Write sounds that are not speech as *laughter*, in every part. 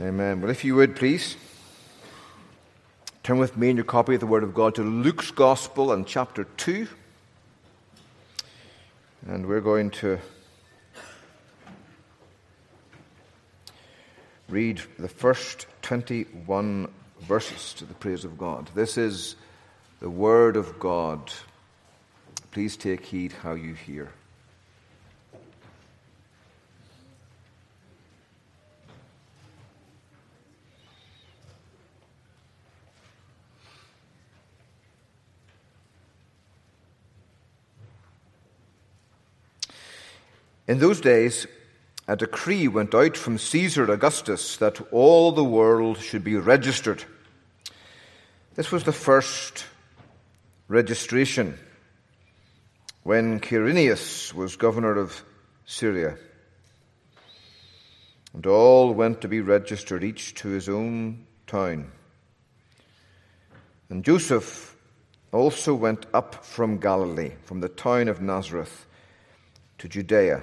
Amen. Well, if you would, please, turn with me in your copy of the Word of God to Luke's Gospel and chapter 2. And we're going to read the first 21 verses to the praise of God. This is the Word of God. Please take heed how you hear. In those days, a decree went out from Caesar Augustus that all the world should be registered. This was the first registration when Quirinius was governor of Syria. And all went to be registered, each to his own town. And Joseph also went up from Galilee, from the town of Nazareth, to Judea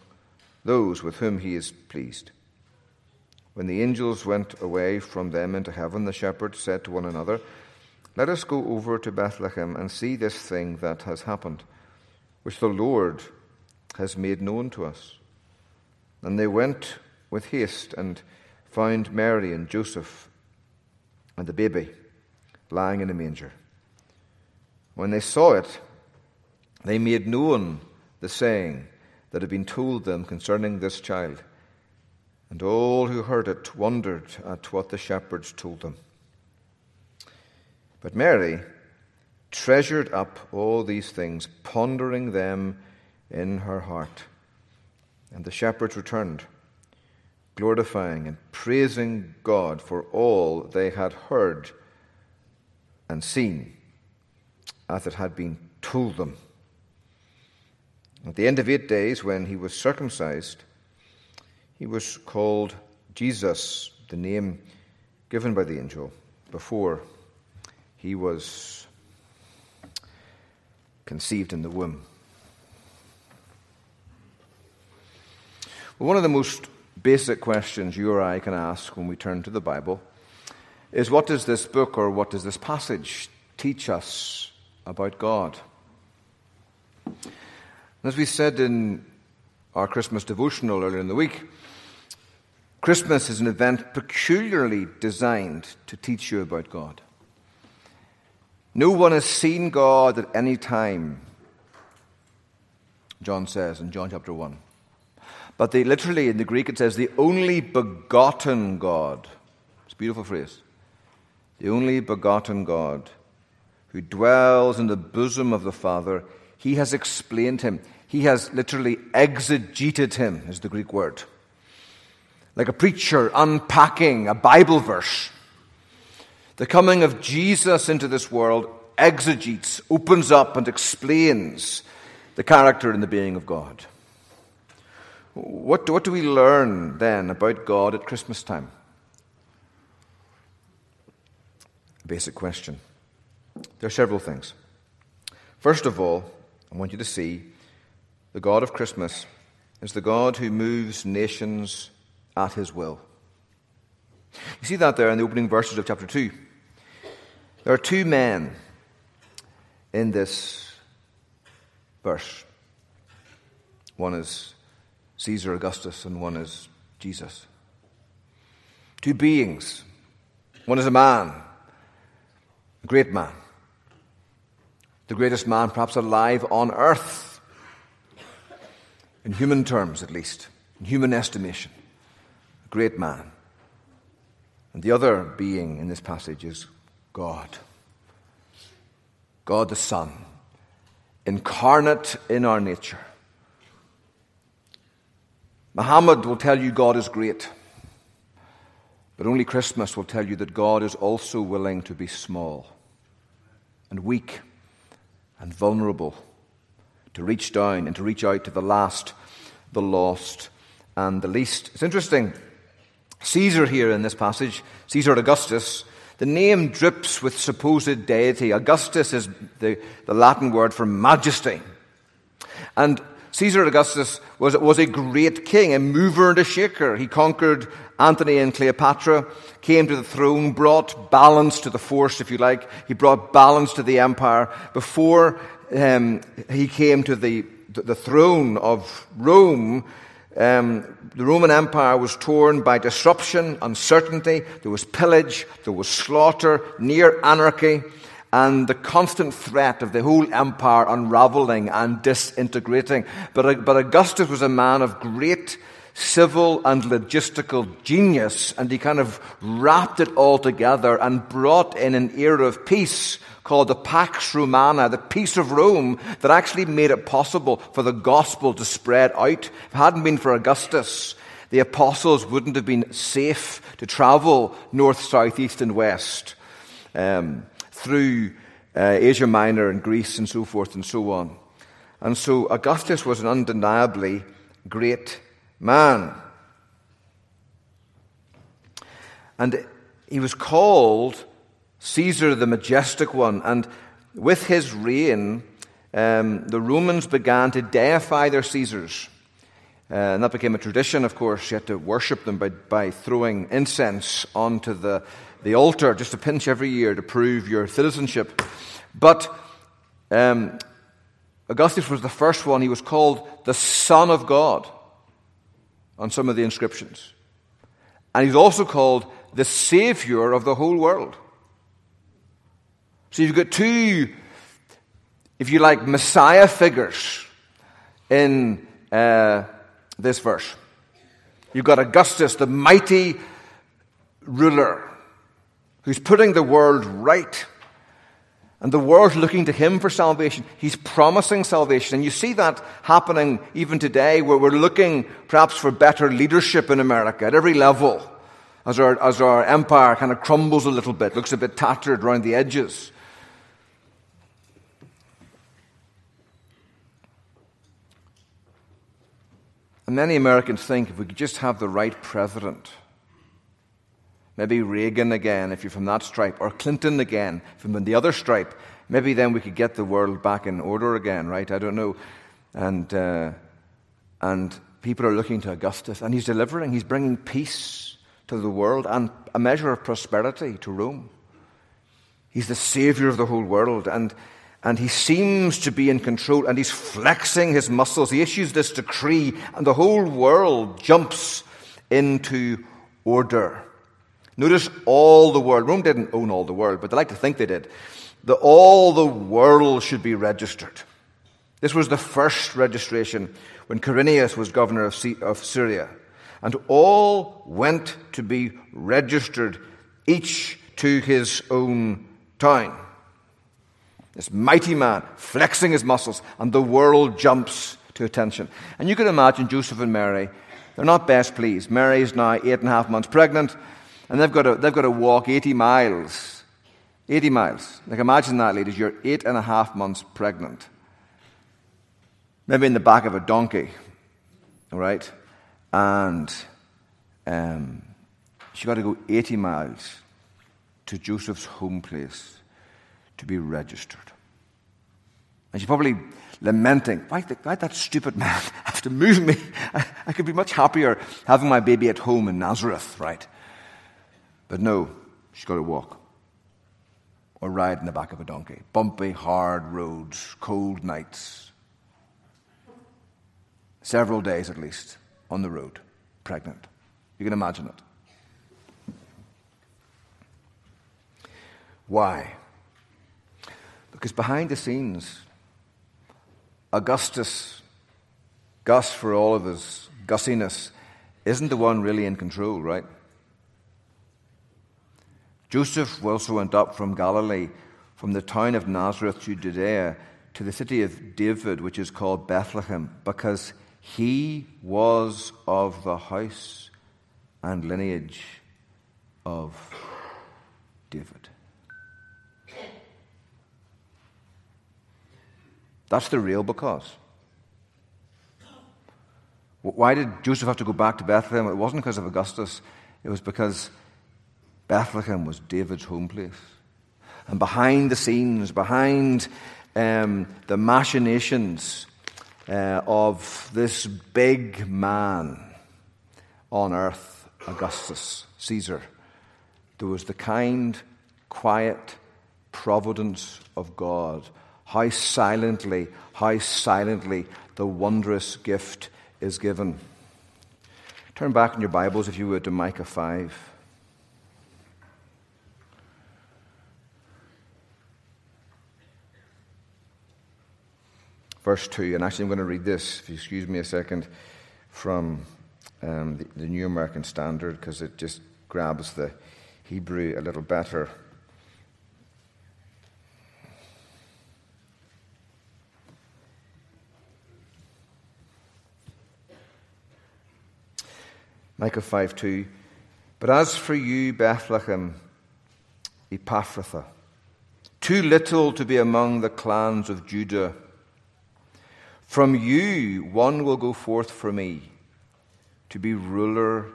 those with whom he is pleased. When the angels went away from them into heaven, the shepherds said to one another, Let us go over to Bethlehem and see this thing that has happened, which the Lord has made known to us. And they went with haste and found Mary and Joseph and the baby lying in a manger. When they saw it, they made known the saying that had been told them concerning this child. And all who heard it wondered at what the shepherds told them. But Mary treasured up all these things, pondering them in her heart. And the shepherds returned, glorifying and praising God for all they had heard and seen, as it had been told them. At the end of eight days, when he was circumcised, he was called Jesus, the name given by the angel before he was conceived in the womb. Well, one of the most basic questions you or I can ask when we turn to the Bible is what does this book or what does this passage teach us about God? As we said in our Christmas devotional earlier in the week, Christmas is an event peculiarly designed to teach you about God. No one has seen God at any time, John says in John chapter 1. But they literally, in the Greek, it says the only begotten God. It's a beautiful phrase. The only begotten God who dwells in the bosom of the Father, he has explained him. He has literally exegeted him, is the Greek word like a preacher unpacking a Bible verse. The coming of Jesus into this world exegetes, opens up, and explains the character and the being of God. What, what do we learn then about God at Christmas time? Basic question. there are several things. First of all, I want you to see the God of Christmas is the God who moves nations at his will. You see that there in the opening verses of chapter 2. There are two men in this verse. One is Caesar Augustus, and one is Jesus. Two beings. One is a man, a great man, the greatest man perhaps alive on earth, in human terms at least, in human estimation, a great man. And the other being in this passage is God. God the Son, incarnate in our nature. Muhammad will tell you God is great, but only Christmas will tell you that God is also willing to be small and weak and vulnerable, to reach down and to reach out to the last, the lost, and the least. It's interesting. Caesar here in this passage, Caesar Augustus, the name drips with supposed deity. Augustus is the, the Latin word for majesty. And Caesar Augustus was, was a great king, a mover and a shaker. He conquered Antony and Cleopatra, came to the throne, brought balance to the force, if you like. He brought balance to the empire. Before um, he came to the, the throne of Rome, um, the Roman Empire was torn by disruption, uncertainty, there was pillage, there was slaughter, near anarchy, and the constant threat of the whole empire unraveling and disintegrating. But, but Augustus was a man of great civil and logistical genius, and he kind of wrapped it all together and brought in an era of peace called the Pax Romana, the peace of Rome, that actually made it possible for the gospel to spread out. If it hadn't been for Augustus, the apostles wouldn't have been safe to travel north, south, east, and west um, through uh, Asia Minor and Greece and so forth and so on. And so Augustus was an undeniably great man. And he was called Caesar the Majestic One. And with his reign, um, the Romans began to deify their Caesars. Uh, and that became a tradition, of course. You had to worship them by, by throwing incense onto the, the altar, just a pinch every year to prove your citizenship. But um, Augustus was the first one. He was called the Son of God on some of the inscriptions. And he's also called the Savior of the whole world. So you've got two, if you like, Messiah figures in uh, this verse. You've got Augustus, the mighty ruler, who's putting the world right. And the world looking to him for salvation. He's promising salvation. And you see that happening even today, where we're looking perhaps for better leadership in America at every level. As our, as our empire kind of crumbles a little bit, looks a bit tattered around the edges. And many Americans think if we could just have the right president, maybe Reagan again, if you're from that stripe, or Clinton again from the other stripe, maybe then we could get the world back in order again, right? I don't know. And, uh, and people are looking to Augustus, and he's delivering, he's bringing peace to the world and a measure of prosperity to Rome. He's the savior of the whole world. And and he seems to be in control and he's flexing his muscles. He issues this decree and the whole world jumps into order. Notice all the world. Rome didn't own all the world, but they like to think they did. The, all the world should be registered. This was the first registration when Quirinius was governor of, of Syria. And all went to be registered, each to his own town. This mighty man flexing his muscles, and the world jumps to attention. And you can imagine Joseph and Mary, they're not best pleased. Mary is now eight and a half months pregnant, and they've got to, they've got to walk 80 miles. 80 miles. Like imagine that, ladies. You're eight and a half months pregnant. Maybe in the back of a donkey, all right? And um, she got to go 80 miles to Joseph's home place to be registered. And she's probably lamenting, why, why that stupid man *laughs* have to move me? I, I could be much happier having my baby at home in Nazareth, right? But no, she's got to walk or ride in the back of a donkey. Bumpy, hard roads, cold nights. Several days at least on the road, pregnant. You can imagine it. Why? Because behind the scenes, Augustus, Gus for all of his gussiness, isn't the one really in control, right? Joseph also went up from Galilee, from the town of Nazareth to Judea, to the city of David, which is called Bethlehem, because he was of the house and lineage of David. That's the real because. Why did Joseph have to go back to Bethlehem? It wasn't because of Augustus, it was because Bethlehem was David's home place. And behind the scenes, behind um, the machinations uh, of this big man on earth, Augustus Caesar, there was the kind, quiet providence of God how silently, how silently the wondrous gift is given. Turn back in your Bibles, if you would, to Micah 5. Verse 2, and actually I'm going to read this, if you excuse me a second, from um, the, the New American Standard, because it just grabs the Hebrew a little better. Micah 5 2. But as for you, Bethlehem, Ephrathah, too little to be among the clans of Judah, from you one will go forth for me to be ruler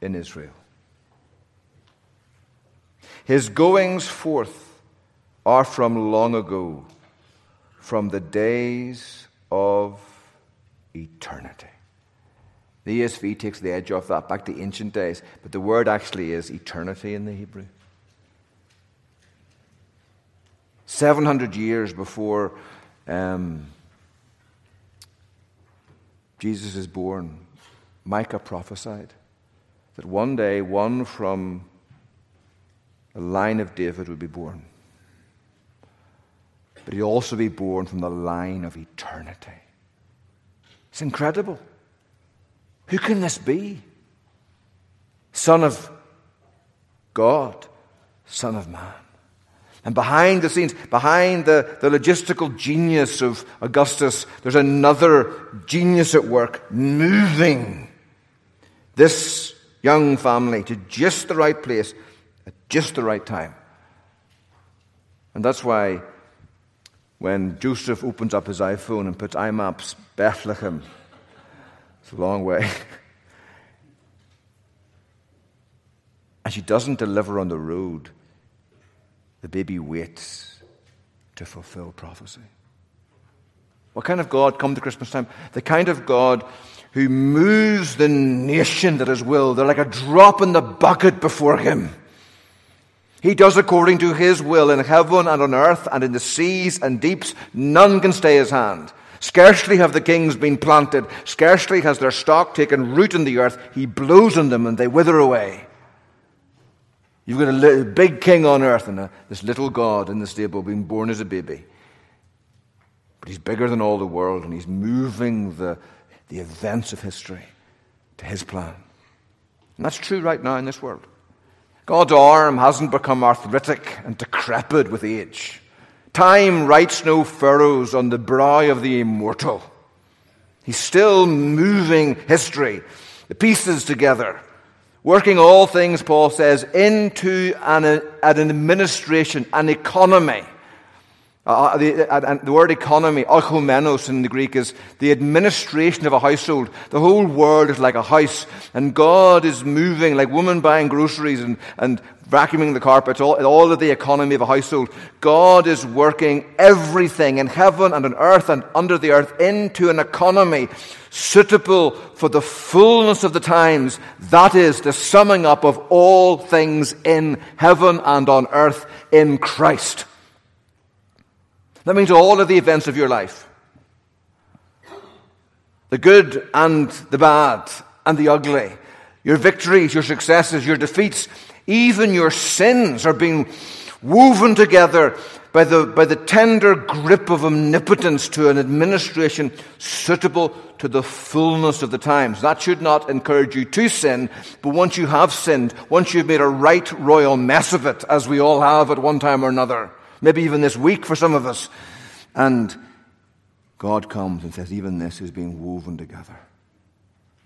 in Israel. His goings forth are from long ago, from the days of eternity. The ESV takes the edge off that back to ancient days, but the word actually is eternity in the Hebrew. 700 years before um, Jesus is born, Micah prophesied that one day one from the line of David would be born. But he'd also be born from the line of eternity. It's incredible. Who can this be? Son of God, Son of Man. And behind the scenes, behind the, the logistical genius of Augustus, there's another genius at work, moving this young family to just the right place at just the right time. And that's why when Joseph opens up his iPhone and puts IMAPS Bethlehem, it's a long way. *laughs* and she doesn't deliver on the road. The baby waits to fulfill prophecy. What kind of God come to Christmas time? The kind of God who moves the nation at his will. They're like a drop in the bucket before him. He does according to his will in heaven and on earth and in the seas and deeps. None can stay his hand. Scarcely have the kings been planted, scarcely has their stock taken root in the earth. He blows on them and they wither away. You've got a big king on earth and a, this little God in the stable being born as a baby. But he's bigger than all the world and he's moving the, the events of history to his plan. And that's true right now in this world. God's arm hasn't become arthritic and decrepit with age. Time writes no furrows on the brow of the immortal. He's still moving history, the pieces together, working all things, Paul says, into an, an administration, an economy Uh, the, uh, the, word economy, oikomenos in the Greek, is the administration of a household. The whole world is like a house, and God is moving like women buying groceries and, and vacuuming the carpets, all, all of the economy of a household. God is working everything in heaven and on earth and under the earth into an economy suitable for the fullness of the times. That is the summing up of all things in heaven and on earth in Christ. That means all of the events of your life the good and the bad and the ugly, your victories, your successes, your defeats, even your sins are being woven together by the, by the tender grip of omnipotence to an administration suitable to the fullness of the times. That should not encourage you to sin, but once you have sinned, once you've made a right royal mess of it, as we all have at one time or another, maybe even this week for some of us. And God comes and says, even this is being woven together.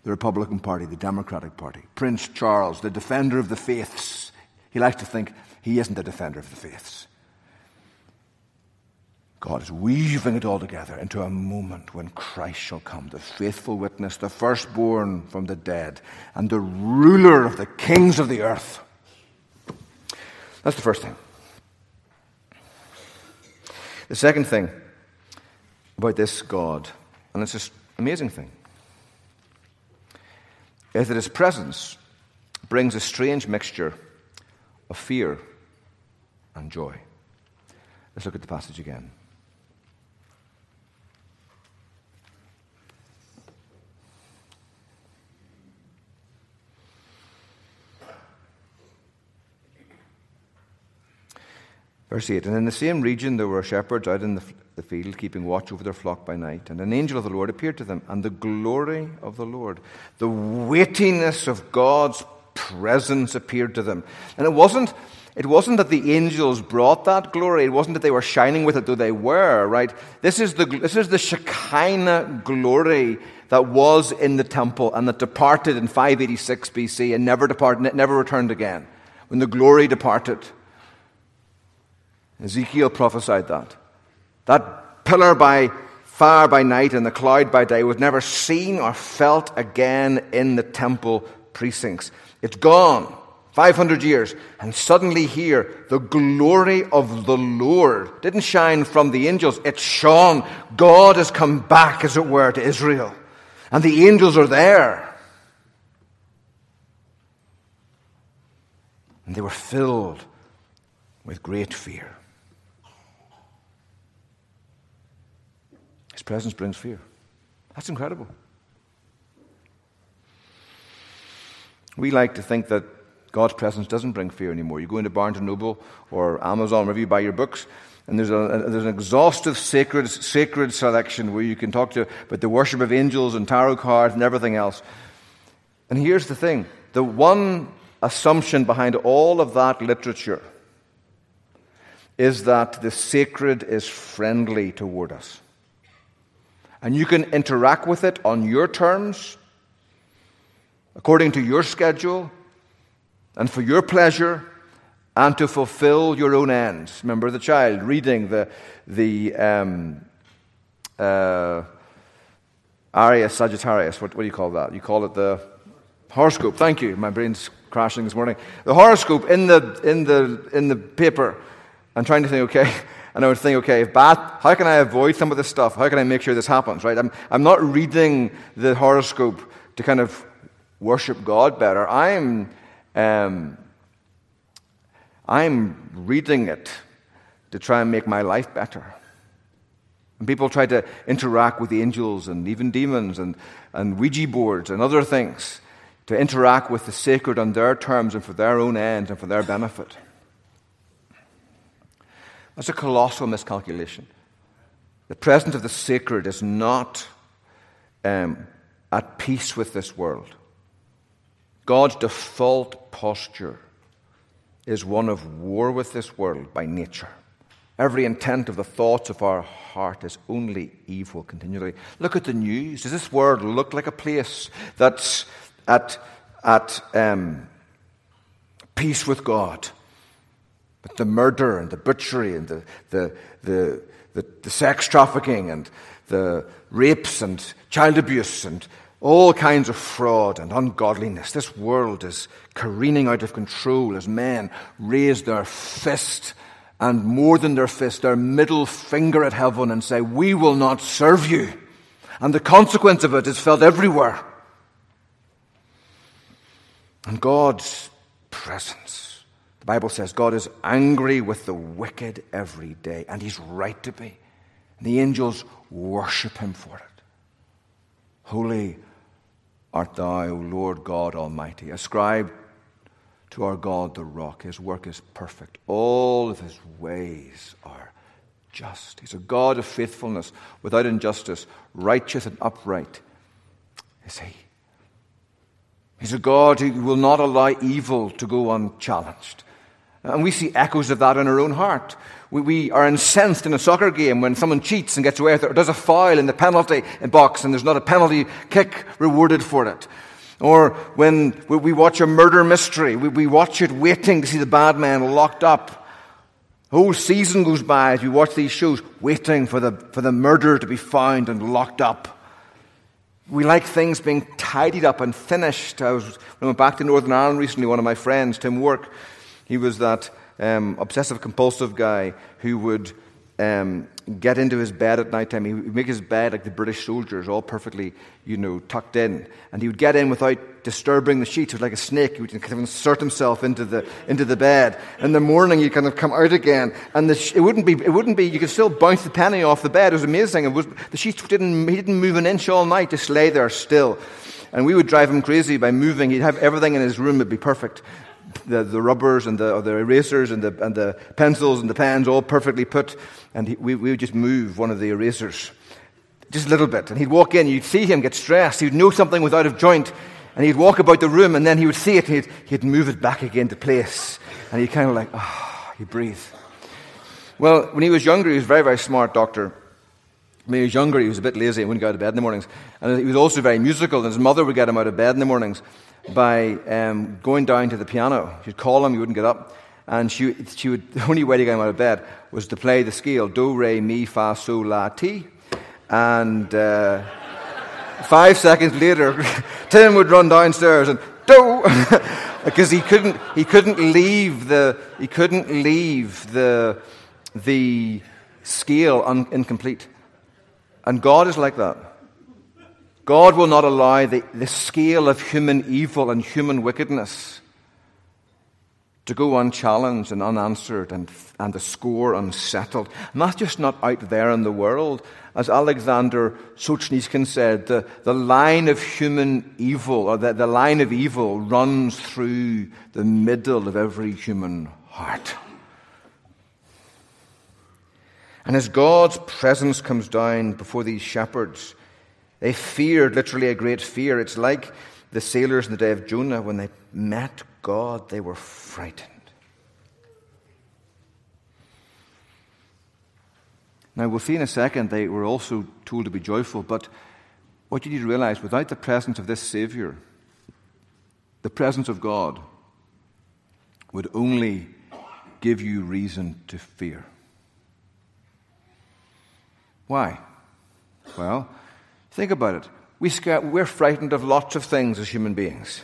The Republican Party, the Democratic Party, Prince Charles, the defender of the faiths. He likes to think he isn't a defender of the faiths. God is weaving it all together into a moment when Christ shall come, the faithful witness, the firstborn from the dead, and the ruler of the kings of the earth. That's the first thing. The second thing about this God, and it's an amazing thing, is that his presence brings a strange mixture of fear and joy. Let's look at the passage again. Verse 8 And in the same region there were shepherds out in the, the field, keeping watch over their flock by night. And an angel of the Lord appeared to them, and the glory of the Lord, the weightiness of God's presence appeared to them. And it wasn't. It wasn't that the angels brought that glory. It wasn't that they were shining with it, though they were, right? This is the, this is the Shekinah glory that was in the temple and that departed in 586 BC and never departed, never returned again. When the glory departed. Ezekiel prophesied that. That pillar by fire by night and the cloud by day was never seen or felt again in the temple precincts. It's gone. 500 years. And suddenly here, the glory of the Lord didn't shine from the angels. It shone. God has come back, as it were, to Israel. And the angels are there. And they were filled with great fear. His presence brings fear. That's incredible. We like to think that God's presence doesn't bring fear anymore. You go into Barnes and Noble or Amazon, wherever you buy your books, and there's, a, there's an exhaustive sacred, sacred selection where you can talk to about the worship of angels and tarot cards and everything else. And here's the thing the one assumption behind all of that literature is that the sacred is friendly toward us and you can interact with it on your terms, according to your schedule, and for your pleasure, and to fulfill your own ends. Remember the child reading the, the um, uh, Aries Sagittarius. What, what do you call that? You call it the horoscope. Thank you. My brain's crashing this morning. The horoscope in the, in the, in the paper. I'm trying to think, okay, *laughs* and I would think, okay, if bad, how can I avoid some of this stuff? How can I make sure this happens, right? I'm, I'm not reading the horoscope to kind of worship God better. I'm, um, I'm reading it to try and make my life better. And people try to interact with angels and even demons and, and Ouija boards and other things to interact with the sacred on their terms and for their own ends and for their benefit. That's a colossal miscalculation. The presence of the sacred is not um, at peace with this world. God's default posture is one of war with this world by nature. Every intent of the thoughts of our heart is only evil continually. Look at the news. Does this world look like a place that's at, at um, peace with God? But the murder and the butchery and the, the, the, the, the sex trafficking and the rapes and child abuse and all kinds of fraud and ungodliness. This world is careening out of control as men raise their fist and more than their fist, their middle finger at heaven and say, We will not serve you. And the consequence of it is felt everywhere. And God's presence. The Bible says God is angry with the wicked every day, and He's right to be. And the angels worship Him for it. Holy art thou, O Lord God Almighty. Ascribe to our God the rock. His work is perfect. All of his ways are just. He's a God of faithfulness, without injustice, righteous and upright is he. He's a God who will not allow evil to go unchallenged. And we see echoes of that in our own heart. We, we, are incensed in a soccer game when someone cheats and gets away with it, or does a foul in the penalty box and there's not a penalty kick rewarded for it. Or when we watch a murder mystery, we watch it waiting to see the bad man locked up. A whole season goes by as we watch these shows, waiting for the, for the murderer to be found and locked up. We like things being tidied up and finished. I was, when I went back to Northern Ireland recently, one of my friends, Tim Work, he was that um, obsessive compulsive guy who would um, get into his bed at night time. He would make his bed like the British soldiers, all perfectly, you know, tucked in. And he would get in without disturbing the sheets. It was like a snake. He would kind of insert himself into the, into the bed. In the morning, he'd kind of come out again. And the, it, wouldn't be, it wouldn't be, you could still bounce the penny off the bed. It was amazing. It was, the sheets didn't, he didn't move an inch all night, just lay there still. And we would drive him crazy by moving. He'd have everything in his room would be perfect the, the rubbers and the, the erasers and the, and the pencils and the pens all perfectly put. And he, we, we would just move one of the erasers just a little bit. And he'd walk in, you'd see him get stressed. He'd know something was out of joint. And he'd walk about the room, and then he would see it, he'd, he'd move it back again to place. And he'd kind of like, ah, oh, he'd breathe. Well, when he was younger, he was a very, very smart doctor. When he was younger, he was a bit lazy and wouldn't go out of bed in the mornings. And he was also very musical, and his mother would get him out of bed in the mornings by um, going down to the piano. She'd call him, he wouldn't get up. And she, she would, *laughs* the only way to get him out of bed was to play the scale do, re, mi, fa, sol, la, ti. And uh, *laughs* five seconds later, *laughs* Tim would run downstairs and do, because he couldn't, he couldn't leave the, he couldn't leave the, the scale un, incomplete. And God is like that. God will not allow the, the scale of human evil and human wickedness to go unchallenged and unanswered and, and the score unsettled. And that's just not out there in the world. As Alexander Solzhenitsyn said, the, the line of human evil, or the, the line of evil, runs through the middle of every human heart. And as God's presence comes down before these shepherds, they feared, literally a great fear. It's like the sailors in the day of Jonah, when they met God, they were frightened. Now, we'll see in a second they were also told to be joyful, but what you need to realize without the presence of this Savior, the presence of God would only give you reason to fear. Why? Well, Think about it. We we're frightened of lots of things as human beings.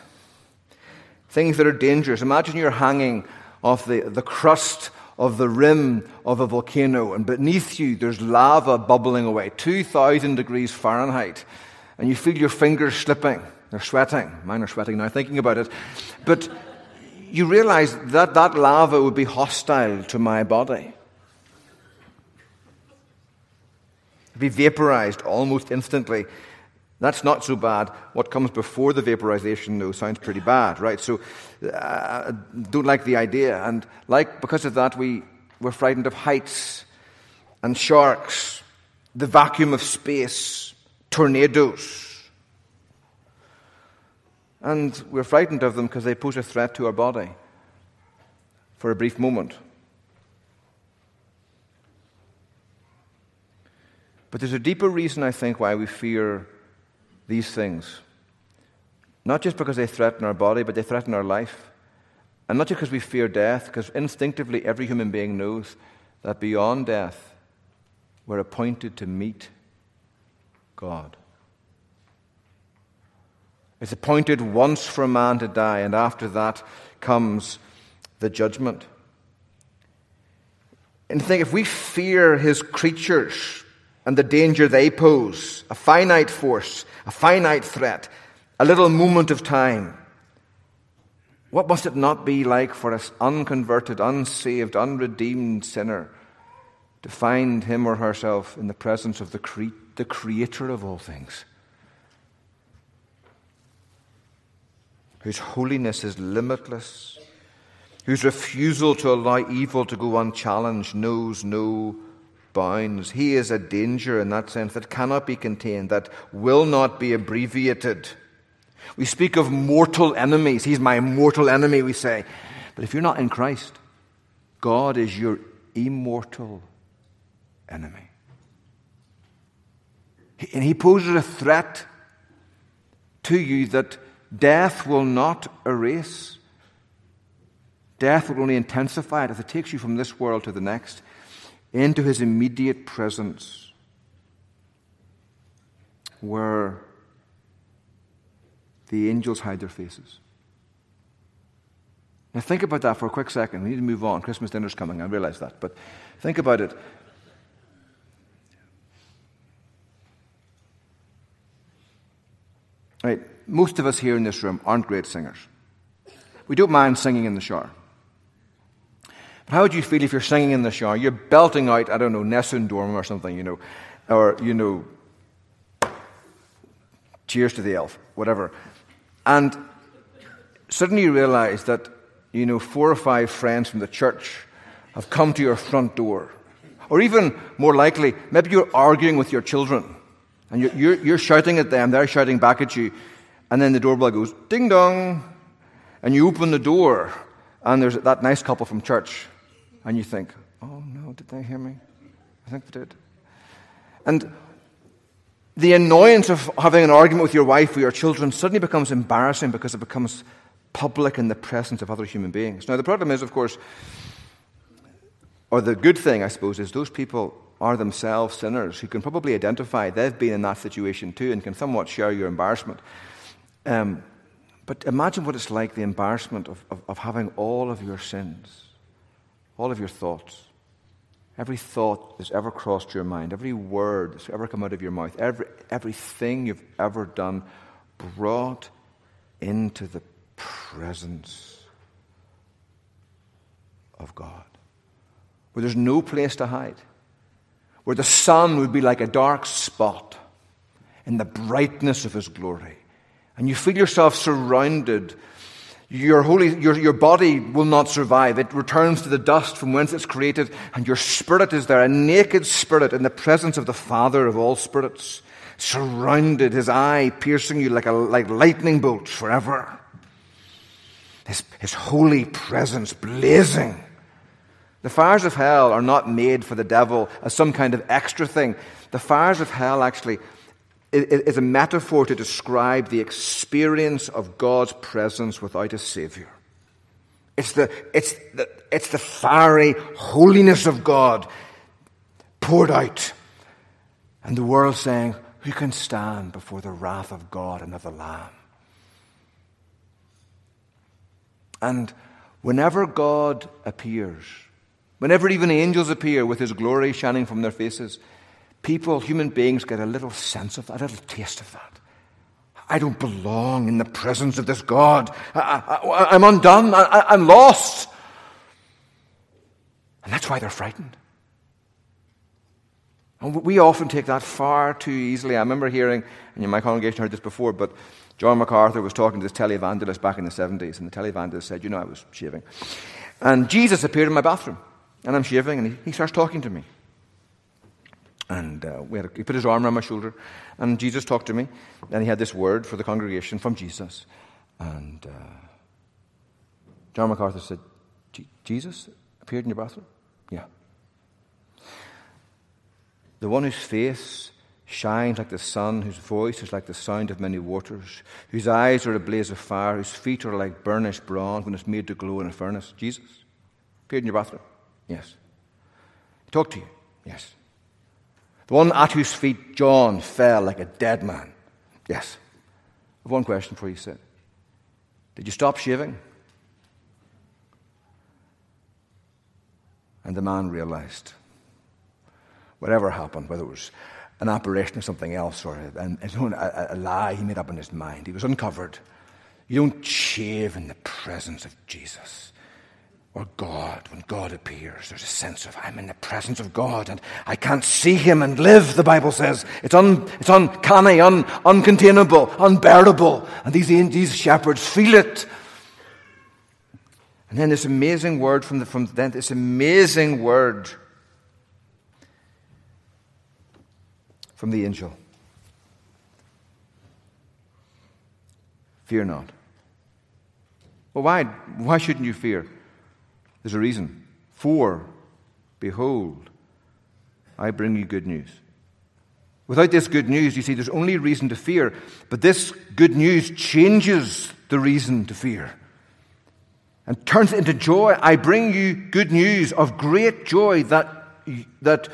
Things that are dangerous. Imagine you're hanging off the, the crust of the rim of a volcano, and beneath you there's lava bubbling away, 2,000 degrees Fahrenheit, and you feel your fingers slipping. They're sweating. Mine are sweating now thinking about it. But you realize that that lava would be hostile to my body. Be vaporized almost instantly. That's not so bad. What comes before the vaporization, though, sounds pretty bad, right? So, uh, don't like the idea. And like, because of that, we, we're frightened of heights and sharks, the vacuum of space, tornadoes. And we're frightened of them because they pose a threat to our body for a brief moment. But there's a deeper reason, I think, why we fear these things. Not just because they threaten our body, but they threaten our life. And not just because we fear death, because instinctively every human being knows that beyond death, we're appointed to meet God. It's appointed once for a man to die, and after that comes the judgment. And think if we fear his creatures and the danger they pose, a finite force, a finite threat, a little moment of time, what must it not be like for an unconverted, unsaved, unredeemed sinner to find him or herself in the presence of the, cre- the Creator of all things? Whose holiness is limitless, whose refusal to allow evil to go unchallenged knows no bounds. He is a danger in that sense that cannot be contained, that will not be abbreviated. We speak of mortal enemies. He's my mortal enemy, we say. But if you're not in Christ, God is your immortal enemy. And He poses a threat to you that death will not erase. Death will only intensify it as it takes you from this world to the next into His immediate presence, where the angels hide their faces. Now, think about that for a quick second. We need to move on. Christmas dinner's coming, I realize that. But think about it. Right, most of us here in this room aren't great singers. We don't mind singing in the shower. How would you feel if you're singing in the shower? You're belting out, I don't know, Nessun Dorma or something, you know, or, you know, Cheers to the Elf, whatever. And suddenly you realize that, you know, four or five friends from the church have come to your front door. Or even more likely, maybe you're arguing with your children and you're, you're, you're shouting at them, they're shouting back at you, and then the doorbell goes ding dong, and you open the door, and there's that nice couple from church, and you think, oh no, did they hear me? I think they did. And the annoyance of having an argument with your wife or your children suddenly becomes embarrassing because it becomes public in the presence of other human beings. Now, the problem is, of course, or the good thing, I suppose, is those people are themselves sinners who can probably identify they've been in that situation too and can somewhat share your embarrassment. Um, but imagine what it's like the embarrassment of, of, of having all of your sins, all of your thoughts, Every thought that's ever crossed your mind, every word that's ever come out of your mouth, every, everything you've ever done brought into the presence of God, where there's no place to hide, where the sun would be like a dark spot in the brightness of His glory. And you feel yourself surrounded your, holy, your, your body will not survive. It returns to the dust from whence it's created, and your spirit is there, a naked spirit in the presence of the Father of all spirits, surrounded, his eye piercing you like, a, like lightning bolt forever. His, his holy presence blazing. The fires of hell are not made for the devil as some kind of extra thing. The fires of hell actually is a metaphor to describe the experience of God's presence without a Savior. It's the, it's the, it's the fiery holiness of God poured out. And the world saying, Who can stand before the wrath of God and of the Lamb? And whenever God appears, whenever even angels appear with his glory shining from their faces, people, human beings, get a little sense of that, a little taste of that. I don't belong in the presence of this God. I, am undone. I, I'm lost. And that's why they're frightened. And we often take that far too easily. I remember hearing, and my congregation heard this before, but John MacArthur was talking to this televangelist back in the 70s, and the televangelist said, You know, I was shaving. And Jesus appeared in my bathroom, and I'm shaving, and he, he starts talking to me. And uh, a, he put his arm around my shoulder, and Jesus talked to me. And he had this word for the congregation from Jesus. And uh, John MacArthur said, Jesus appeared in your bathroom? Yeah. The one whose face shines like the sun, whose voice is like the sound of many waters, whose eyes are a blaze of fire, whose feet are like burnished bronze when it's made to glow in a furnace. Jesus? Appeared in your bathroom? Yes. Talk to you? Yes. The one at whose feet John fell like a dead man? Yes. I have one question for you, Sid. Did you stop shaving? And the man realized whatever happened, whether it was an apparition or something else, or a, a, a, lie he made up in his mind, he was uncovered. You don't shave in the presence of Jesus or God. When God appears, there's a sense of I'm in the presence of God and I can't see him and live, the Bible says. It's, un, it's uncanny, un, uncontainable, unbearable. And these, these shepherds feel it. And then this amazing word from, the, from then, this amazing word from the angel. Fear not. Well, why, why shouldn't you fear? There's a reason. For, behold, I bring you good news. Without this good news, you see, there's only reason to fear. But this good news changes the reason to fear and turns it into joy. I bring you good news of great joy that, that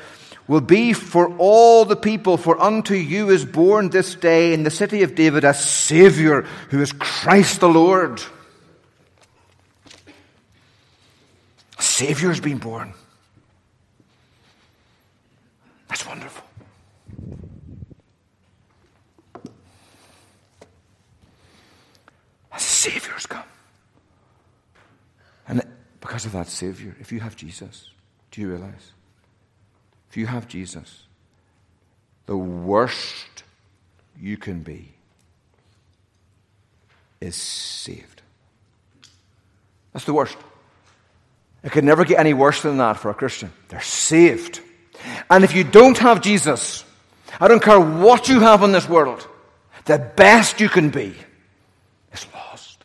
will be for all the people, for unto you is born this day in the city of David a Savior who is Christ the Lord. A Savior has been born. That's wonderful. A Savior has come. And because of that Savior, if you have Jesus, do you realize? If you have Jesus, the worst you can be is saved. That's the worst. It could never get any worse than that for a Christian. They're saved. And if you don't have Jesus, I don't care what you have in this world, the best you can be is lost.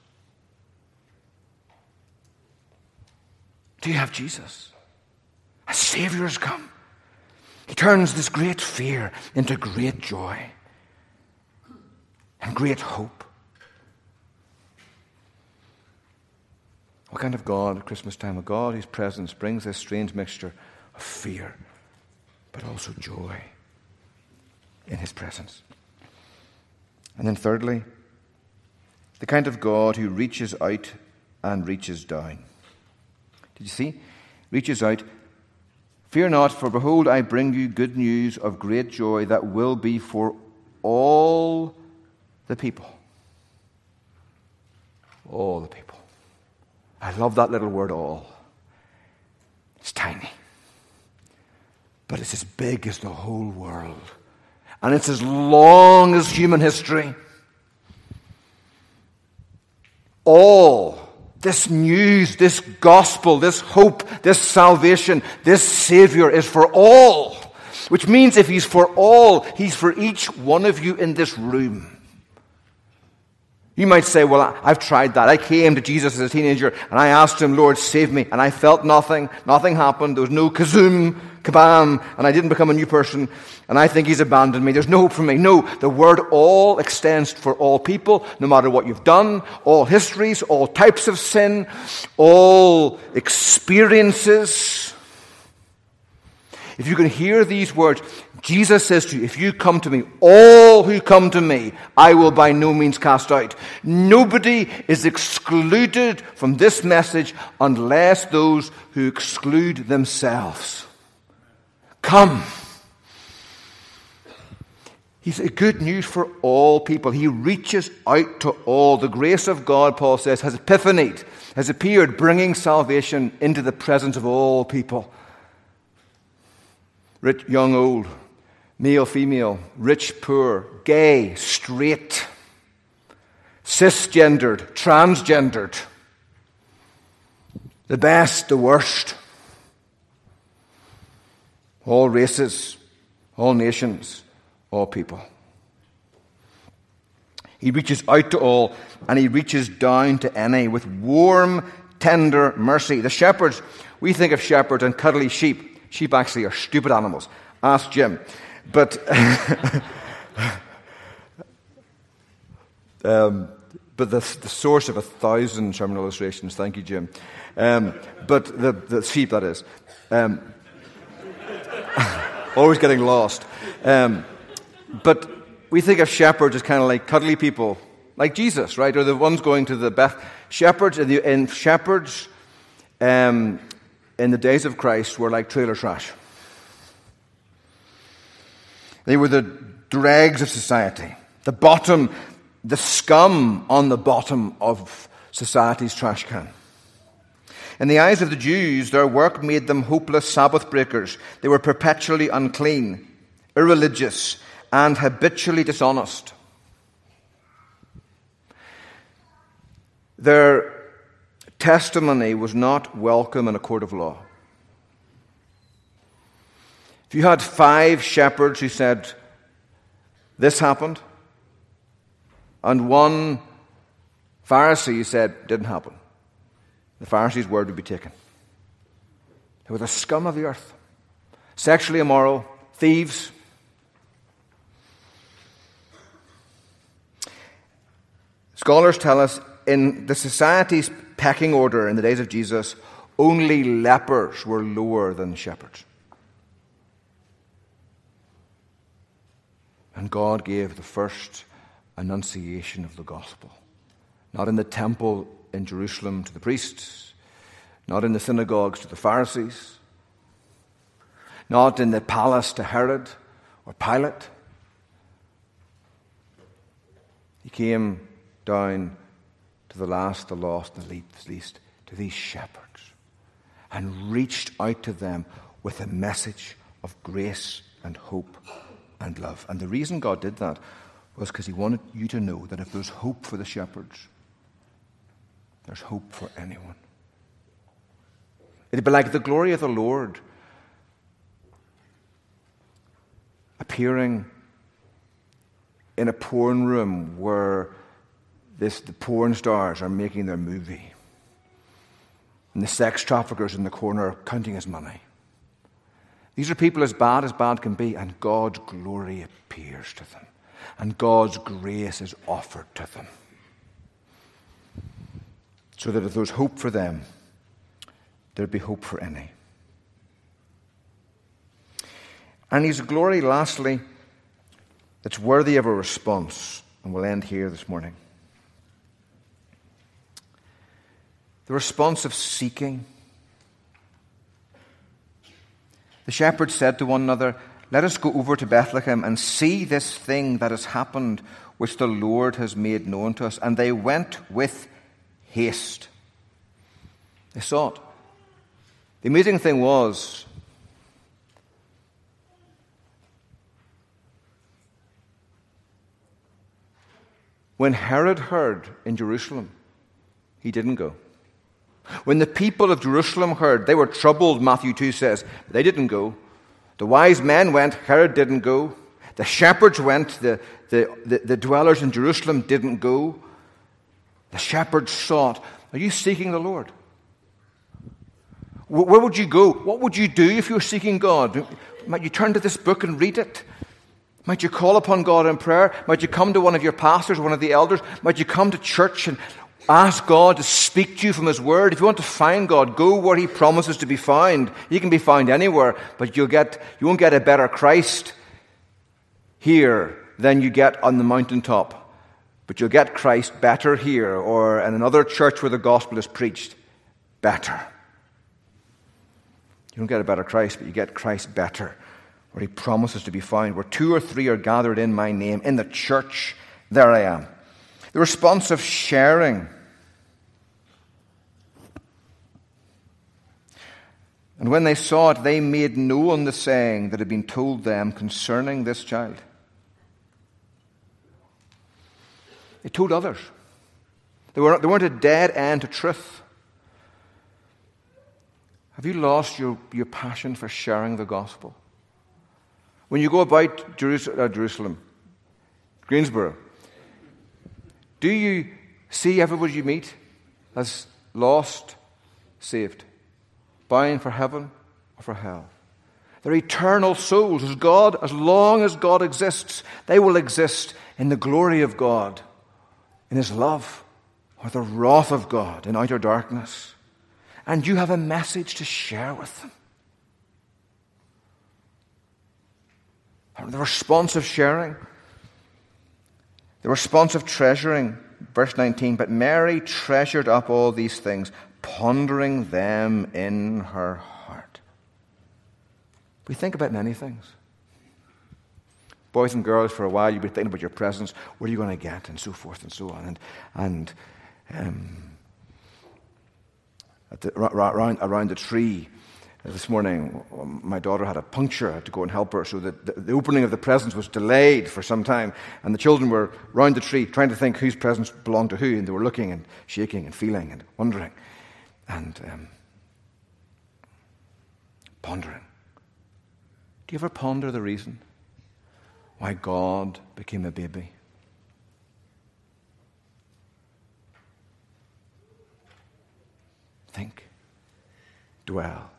Do you have Jesus? A Savior has come. He turns this great fear into great joy and great hope. What kind of God at Christmas time? A God whose presence brings this strange mixture of fear, but also joy in his presence. And then, thirdly, the kind of God who reaches out and reaches down. Did you see? Reaches out Fear not, for behold, I bring you good news of great joy that will be for all the people. All the people. I love that little word, all. It's tiny, but it's as big as the whole world, and it's as long as human history. All this news, this gospel, this hope, this salvation, this Savior is for all. Which means if He's for all, He's for each one of you in this room. You might say, Well, I've tried that. I came to Jesus as a teenager and I asked Him, Lord, save me. And I felt nothing. Nothing happened. There was no kazoom, kabam, and I didn't become a new person. And I think He's abandoned me. There's no hope for me. No, the word all extends for all people, no matter what you've done, all histories, all types of sin, all experiences. If you can hear these words, Jesus says to you, if you come to me, all who come to me, I will by no means cast out. Nobody is excluded from this message unless those who exclude themselves. Come. He's a good news for all people. He reaches out to all. The grace of God, Paul says, has epiphanied, has appeared, bringing salvation into the presence of all people. Rich, young, old, male, female, rich, poor, gay, straight, cisgendered, transgendered, the best, the worst, all races, all nations, all people. He reaches out to all and he reaches down to any with warm, tender mercy. The shepherds, we think of shepherds and cuddly sheep. Sheep actually are stupid animals. Ask Jim. but *laughs* um, but the, the source of a thousand sermon illustrations. Thank you, Jim. Um, but the, the sheep, that is. Um, *laughs* always getting lost. Um, but we think of shepherds as kind of like cuddly people, like Jesus, right? Or the ones going to the Beth. Shepherds, the, in shepherds um, in the days of Christ were like trailer trash. They were the dregs of society, the bottom, the scum on the bottom of society's trash can. In the eyes of the Jews, their work made them hopeless Sabbath breakers. They were perpetually unclean, irreligious, and habitually dishonest. Their testimony was not welcome in a court of law. If you had five shepherds who said, This happened, and one Pharisee said, Didn't happen, the Pharisee's word would be taken. They were the scum of the earth, sexually immoral, thieves. Scholars tell us in the society's pecking order in the days of Jesus, only lepers were lower than shepherds. And God gave the first annunciation of the gospel. Not in the temple in Jerusalem to the priests, not in the synagogues to the Pharisees, not in the palace to Herod or Pilate. He came down to the last, the lost, and the least, to these shepherds, and reached out to them with a message of grace and hope and love. And the reason God did that was because He wanted you to know that if there's hope for the shepherds, there's hope for anyone. It'd be like the glory of the Lord appearing in a porn room where this, the porn stars are making their movie. And the sex traffickers in the corner are counting his money. These are people as bad as bad can be, and God's glory appears to them, and God's grace is offered to them. So that if there's hope for them, there'd be hope for any. And His glory, lastly, that's worthy of a response. And we'll end here this morning. The response of seeking. The shepherds said to one another, Let us go over to Bethlehem and see this thing that has happened, which the Lord has made known to us. And they went with haste. They it. The amazing thing was, when Herod heard in Jerusalem, he didn't go. When the people of Jerusalem heard, they were troubled, Matthew 2 says. They didn't go. The wise men went, Herod didn't go. The shepherds went, the, the, the, the dwellers in Jerusalem didn't go. The shepherds sought. Are you seeking the Lord? Where would you go? What would you do if you were seeking God? Might you turn to this book and read it? Might you call upon God in prayer? Might you come to one of your pastors, one of the elders? Might you come to church and Ask God to speak to you from His Word. If you want to find God, go where He promises to be found. He can be found anywhere, but you'll get, you won't get a better Christ here than you get on the mountaintop. But you'll get Christ better here or in another church where the gospel is preached better. You don't get a better Christ, but you get Christ better where He promises to be found. Where two or three are gathered in my name, in the church, there I am. The response of sharing. And when they saw it, they made known the saying that had been told them concerning this child. They told others. They weren't, they weren't a dead end to truth. Have you lost your, your passion for sharing the gospel? When you go about uh, Jerusalem Greensboro, do you see everybody you meet as lost, saved, bound for heaven or for hell? They're eternal souls. As God, as long as God exists, they will exist in the glory of God, in His love, or the wrath of God in outer darkness. And you have a message to share with them. The response of sharing, the response of treasuring. Verse 19, but Mary treasured up all these things, pondering them in her heart. We think about many things. Boys and girls, for a while, you'll be thinking about your presents, what are you going to get, and so forth and so on. And, and um, the, around, around the tree, this morning, my daughter had a puncture. I had to go and help her. So the, the, opening of the presents was delayed for some time. And the children were round the tree trying to think whose presents belonged to who. And they were looking and shaking and feeling and wondering and um, pondering. Do you ever ponder the reason why God became a baby? Think. Dwell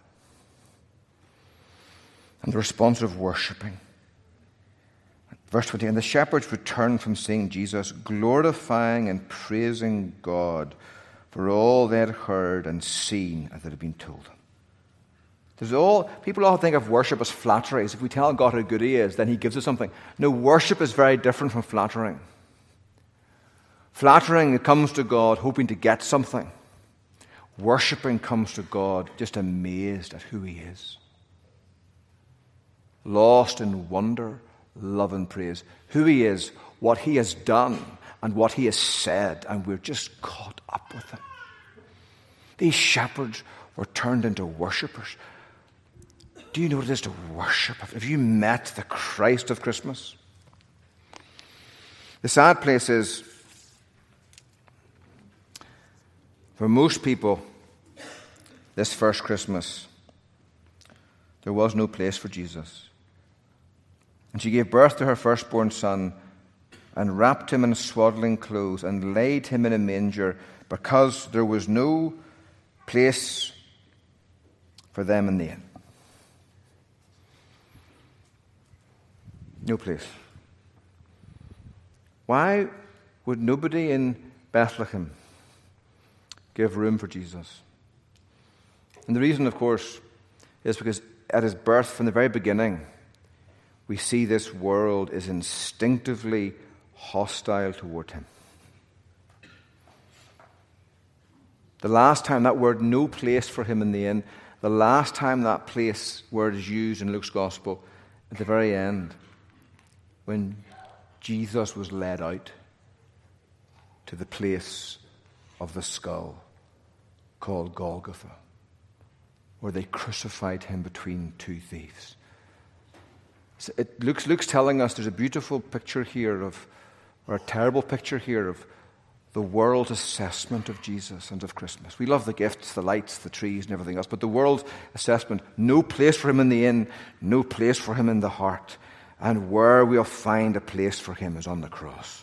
and the response of worshipping. Verse 20 And the shepherds returned from seeing Jesus, glorifying and praising God for all they had heard and seen as it had been told them. There's all people all think of worship as flattery. If we tell God how good He is, then He gives us something. No, worship is very different from flattering. Flattering comes to God hoping to get something. Worshipping comes to God just amazed at who He is lost in wonder, love, and praise. Who He is, what He has done, and what He has said, and we're just caught up with Him. These shepherds were turned into worshippers. Do you know what it is to worship? Have you met the Christ of Christmas? The sad place is, for most people, this first Christmas, there was no place for Jesus. And she gave birth to her firstborn son and wrapped him in swaddling clothes and laid him in a manger because there was no place for them in the inn. No place. Why would nobody in Bethlehem give room for Jesus? And the reason, of course, is because at his birth, from the very beginning, we see this world is instinctively hostile toward him. The last time that word, no place for him in the inn, the last time that place word is used in Luke's gospel, at the very end, when Jesus was led out to the place of the skull called Golgotha, where they crucified him between two thieves. It, Luke's, Luke's telling us there's a beautiful picture here of, or a terrible picture here of the world's assessment of Jesus and of Christmas. We love the gifts, the lights, the trees, and everything else, but the world's assessment no place for him in the inn, no place for him in the heart. And where we'll find a place for him is on the cross.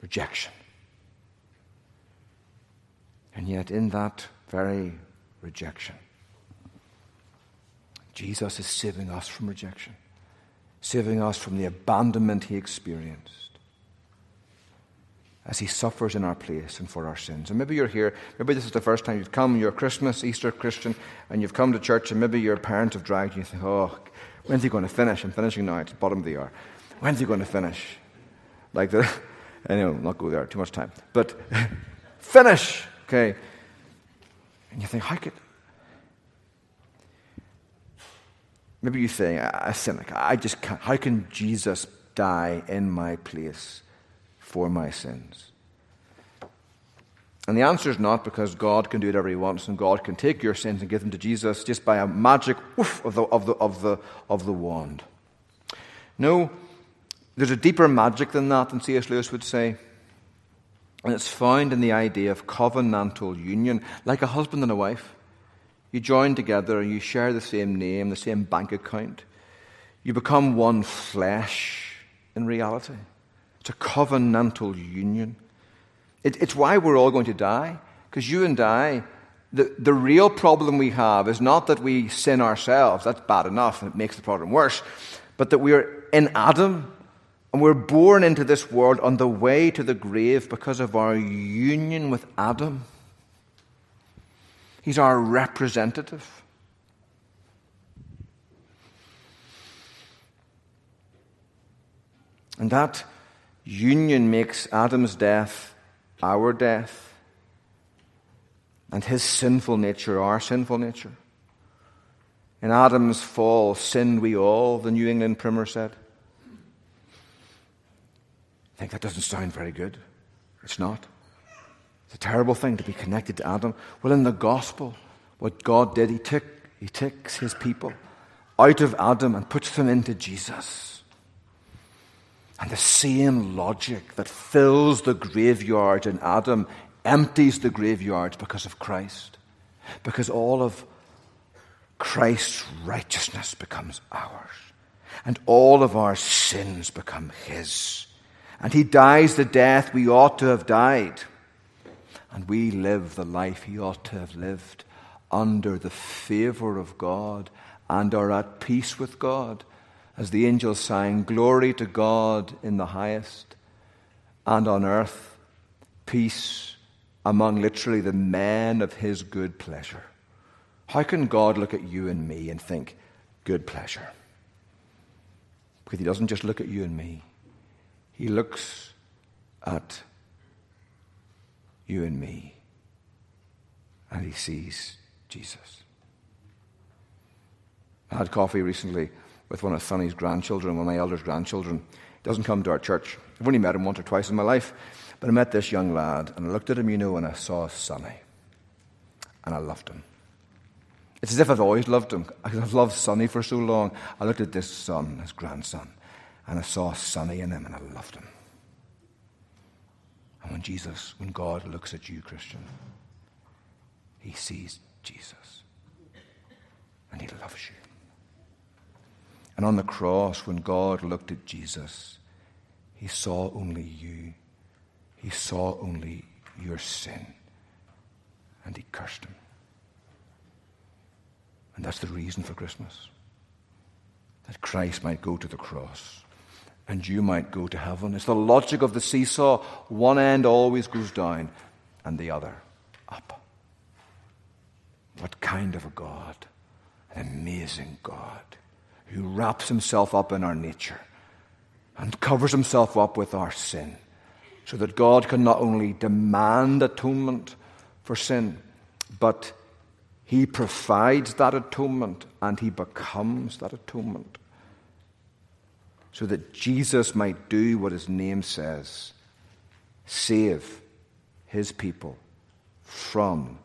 Rejection. And yet, in that very rejection, Jesus is saving us from rejection, saving us from the abandonment he experienced as he suffers in our place and for our sins. And maybe you're here, maybe this is the first time you've come, you're a Christmas, Easter Christian, and you've come to church, and maybe your parents have dragged you and think, oh, when's he going to finish? I'm finishing now, it's the bottom of the hour. When's he going to finish? Like the, *laughs* anyway, I'll not go there, too much time. But *laughs* finish, okay. And you think, how could, Maybe you say, a cynic, I just can't. How can Jesus die in my place for my sins? And the answer is not because God can do whatever He wants and God can take your sins and give them to Jesus just by a magic woof of the, of the, of the, of the wand. No, there's a deeper magic than that, than C.S. Lewis would say. And it's found in the idea of covenantal union, like a husband and a wife. You join together and you share the same name, the same bank account. You become one flesh in reality. It's a covenantal union. It, it's why we're all going to die, because you and I the, the real problem we have is not that we sin ourselves, that's bad enough and it makes the problem worse, but that we're in Adam and we're born into this world on the way to the grave because of our union with Adam. He's our representative. And that union makes Adam's death our death and his sinful nature our sinful nature. In Adam's fall, sinned we all, the New England primer said. I think that doesn't sound very good. It's not. It's a terrible thing to be connected to Adam. Well, in the gospel, what God did, He took He takes His people out of Adam and puts them into Jesus. And the same logic that fills the graveyard in Adam empties the graveyard because of Christ. Because all of Christ's righteousness becomes ours. And all of our sins become His. And He dies the death we ought to have died. And we live the life He ought to have lived under the favor of God and are at peace with God as the angels sang, Glory to God in the highest, and on earth, peace among literally the men of his good pleasure. How can God look at you and me and think, good pleasure? Because he doesn't just look at you and me, he looks at you and me, and he sees Jesus. I had coffee recently with one of Sonny's grandchildren, one of my eldest grandchildren. He doesn't come to our church. I've only met him once or twice in my life. But I met this young lad, and I looked at him, you know, and I saw Sonny. And I loved him. It's as if I've always loved him. I've loved Sonny for so long. I looked at this son, his grandson, and I saw Sonny in him, and I loved him. And when Jesus, when God looks at you, Christian, he sees Jesus. And he loves you. And on the cross, when God looked at Jesus, he saw only you. He saw only your sin. And he cursed him. And that's the reason for Christmas. That Christ might go to the cross and you might go to heaven. It's the logic of the seesaw. One end always goes down and the other up. What kind of a God? An amazing God who wraps himself up in our nature and covers himself up with our sin, so that God can not only demand atonement for sin, but he provides that atonement and he becomes that atonement. So that Jesus might do what his name says save his people from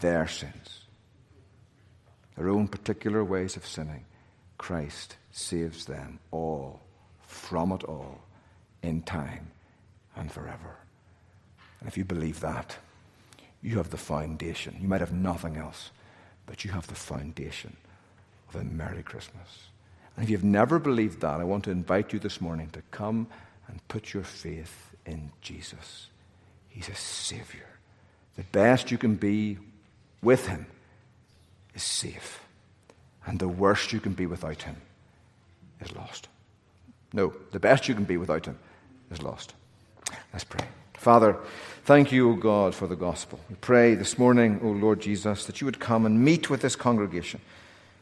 their sins, their own particular ways of sinning. Christ saves them all from it all in time and forever. And if you believe that, you have the foundation. You might have nothing else, but you have the foundation of a Merry Christmas. And if you've never believed that, I want to invite you this morning to come and put your faith in Jesus. He's a Savior. The best you can be with Him is safe and the worst you can be without Him is lost. No, the best you can be without Him is lost. Let's pray. Father, thank you, O God, for the gospel. We pray this morning, O Lord Jesus, that you would come and meet with this congregation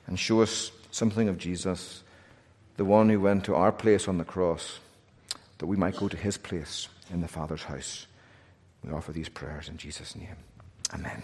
and show us something of Jesus, the one who went to our place on the cross, that we might go to his place in the Father's house. We offer these prayers in Jesus' name. Amen.